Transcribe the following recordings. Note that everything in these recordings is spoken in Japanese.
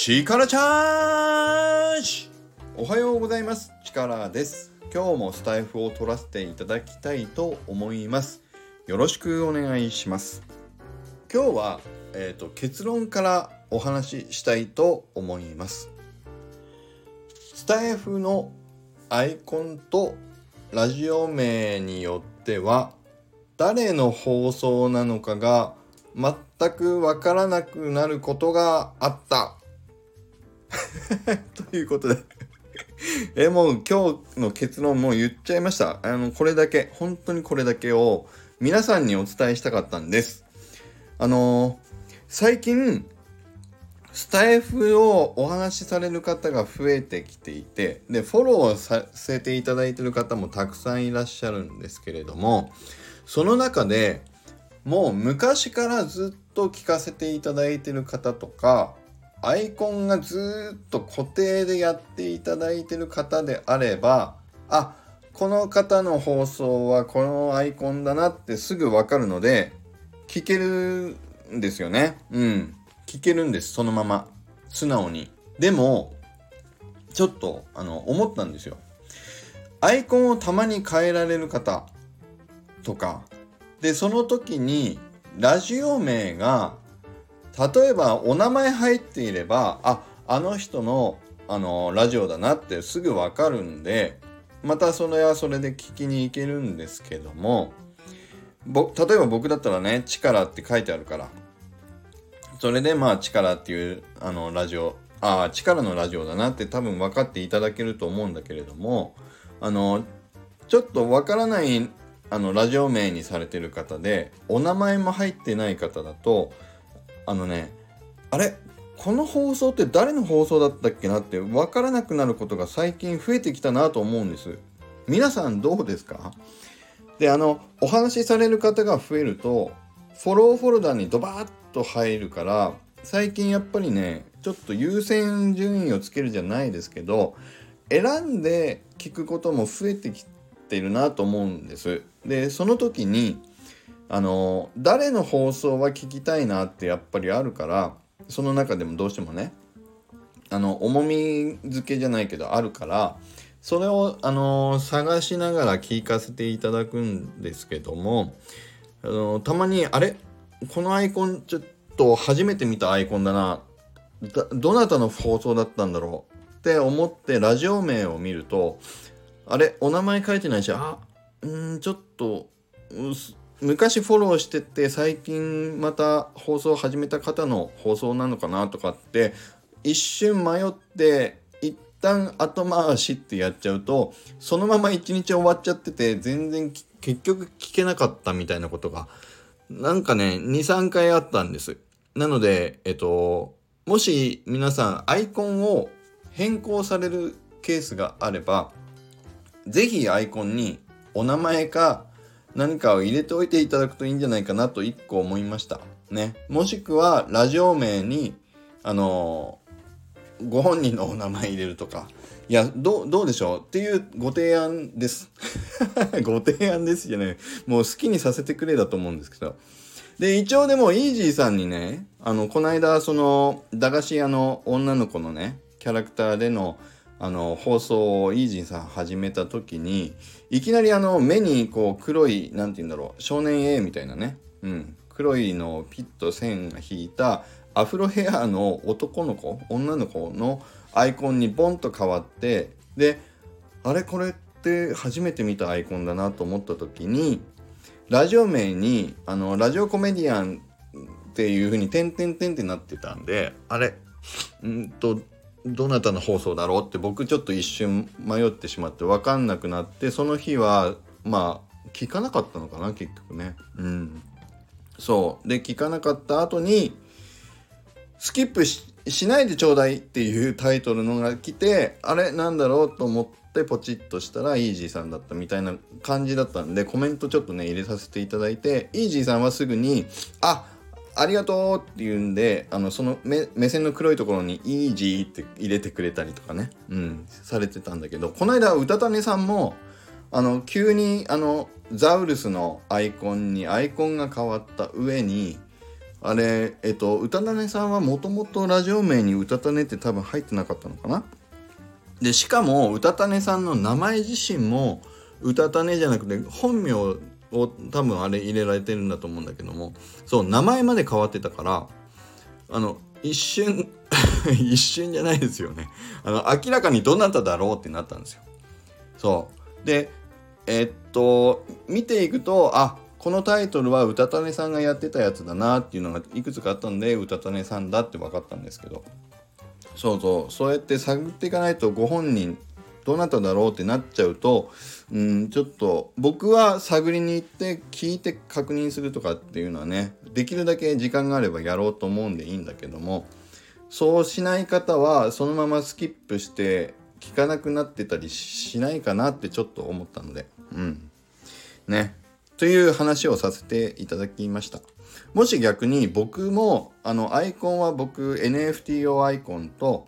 力チャージ。おはようございます。力です。今日もスタイフを取らせていただきたいと思います。よろしくお願いします。今日は、えーと、結論からお話ししたいと思います。スタイフのアイコンとラジオ名によっては誰の放送なのかが全くわからなくなることがあった。ということでえ、もう今日の結論もう言っちゃいました。あの、これだけ、本当にこれだけを皆さんにお伝えしたかったんです。あの最近、スタイフをお話しされる方が増えてきていて、で、フォローさせていただいてる方もたくさんいらっしゃるんですけれども、その中でもう昔からずっと聞かせていただいてる方とか、アイコンがずっと固定でやっていただいてる方であればあこの方の放送はこのアイコンだなってすぐ分かるので聞けるんですよね。うん。聞けるんですそのまま。素直に。でもちょっとあの思ったんですよ。アイコンをたまに変えられる方とか。でその時にラジオ名が例えばお名前入っていればああの人のあのラジオだなってすぐ分かるんでまたそれはそれで聞きに行けるんですけども例えば僕だったらね「力」って書いてあるからそれでまあ「力」っていうあのラジオああ力のラジオだなって多分分かっていただけると思うんだけれどもあのちょっと分からないあのラジオ名にされてる方でお名前も入ってない方だとあのねあれ？この放送って誰の放送だったっけなって分からなくなることが最近増えてきたなと思うんです。皆さんどうですか？であのお話しされる方が増えるとフォローフォルダにドバーッと入るから最近やっぱりねちょっと優先順位をつけるじゃないですけど選んで聞くことも増えてきてるなと思うんです。でその時にあの誰の放送は聞きたいなってやっぱりあるからその中でもどうしてもねあの重み付けじゃないけどあるからそれをあの探しながら聞かせていただくんですけどもあのたまにあれ？このアイコンちょっと初めて見たアイコンだな。どなたの放送だったんだろうって思ってラジオ名を見るとあれ？お名前書いてないしあうんちょっと昔フォローしてて最近また放送を始めた方の放送なのかなとかって一瞬迷って一旦後回しってやっちゃうとそのまま一日終わっちゃってて全然結局聞けなかったみたいなことがなんかね23回あったんです。なのでえっともし皆さんアイコンを変更されるケースがあれば是非アイコンにお名前か何かを入れておいていただくといいんじゃないかなと1個思いました。ね。もしくは、ラジオ名に、あのー、ご本人のお名前入れるとか。いや、どう、どうでしょう？っていうご提案です。ご提案ですじゃない。もう好きにさせてくれだと思うんですけど。で、一応でも、イージーさんにね、あの、この間、その、駄菓子屋の女の子のね、キャラクターでの、あの放送をイージーさん始めた時にいきなりあの目にこう黒い何て言うんだろう少年 A みたいなね、うん、黒いのピッと線が引いたアフロヘアの男の子女の子のアイコンにボンと変わってであれこれって初めて見たアイコンだなと思った時にラジオ名にあのラジオコメディアンっていう風に点々点ってなってたんであれ？うんとどなたの放送だろうって僕ちょっと一瞬迷ってしまって分かんなくなってその日はまあ聞かなかったのかな結局ね。うん。そう。で聞かなかった後にスキップしないでちょうだいっていうタイトルのが来てあれなんだろうと思ってポチッとしたらイージーさんだったみたいな感じだったんでコメントちょっとね入れさせていただいてイージーさんはすぐにあっありがとうって言うんで、あの、その目線の黒いところにイージーって入れてくれたりとかね、うん、されてたんだけど、この間、うたたねさんも、あの、急に、あの、ザウルスのアイコンにアイコンが変わった上に、あれえっと歌種さんはもともとラジオ名に歌種って多分入ってなかったのかな。でしかも歌種さんの名前自身も歌種じゃなくて本名を多分あれ入れられてるんだと思うんだけども。そう名前まで変わってたからあの一瞬 一瞬じゃないですよね。あの明らかにどなただろうってなったんですよ。そう。でえっと見ていくとあこのタイトルはうたたねさんがやってたやつだなっていうのがいくつかあったんでうたたねさんだって分かったんですけど。そうそう。そうやって探っていかないとご本人どなただろうってなっちゃうとうんちょっと僕は探りに行って聞いて確認するとかっていうのはねできるだけ時間があればやろうと思うんでいいんだけどもそうしない方はそのままスキップして聞かなくなってたりしないかなってちょっと思ったのでうん。ね。という話をさせていただきました。もし逆に僕もあのアイコンは僕 NFT 用アイコンと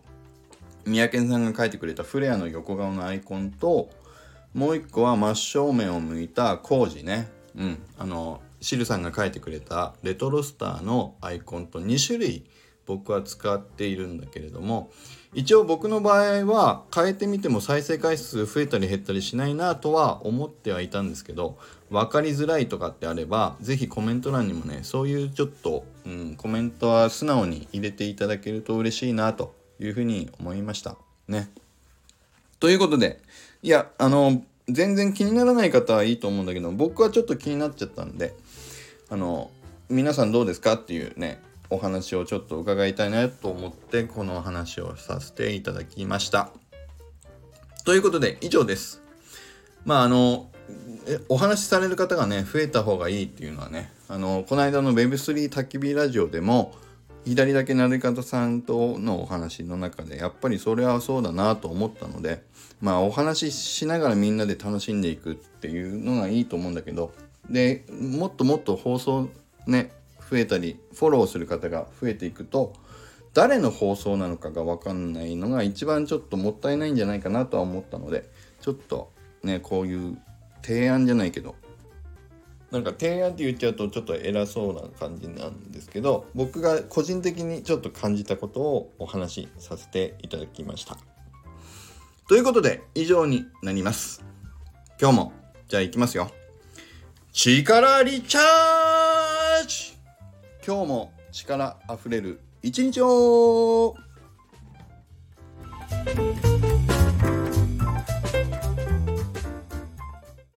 三宅さんが書いてくれたフレアの横顔のアイコンともう一個は真正面を向いた工事ね。うん。あのシルさんが書いてくれたレトロスターのアイコンと2種類僕は使っているんだけれども一応僕の場合は変えてみても再生回数増えたり減ったりしないなとは思ってはいたんですけど分かりづらいとかってあれば是非コメント欄にもねそういうちょっと、うん、コメントは素直に入れていただけると嬉しいなというふうに思いましたね。ということでいやあの全然気にならない方はいいと思うんだけど僕はちょっと気になっちゃったんであの皆さんどうですかっていうねお話をちょっと伺いたいなと思ってこの話をさせていただきました。ということで以上です。まああのお話しされる方がね増えた方がいいっていうのはねあのこの間の Web3 焚き火ラジオでも左だけなり方さんとのお話の中でやっぱりそれはそうだなと思ったのでまあお話ししながらみんなで楽しんでいくっていうのがいいと思うんだけどでもっともっと放送ね増えたりフォローする方が増えていくと誰の放送なのかが分かんないのが一番ちょっともったいないんじゃないかなとは思ったのでちょっとねこういう提案じゃないけどなんか提案って言っちゃうとちょっと偉そうな感じなんですけど僕が個人的にちょっと感じたことをお話しさせていただきました。ということで以上になります。今日もじゃあいきますよ。力リチャージ！今日も力あふれる一日を！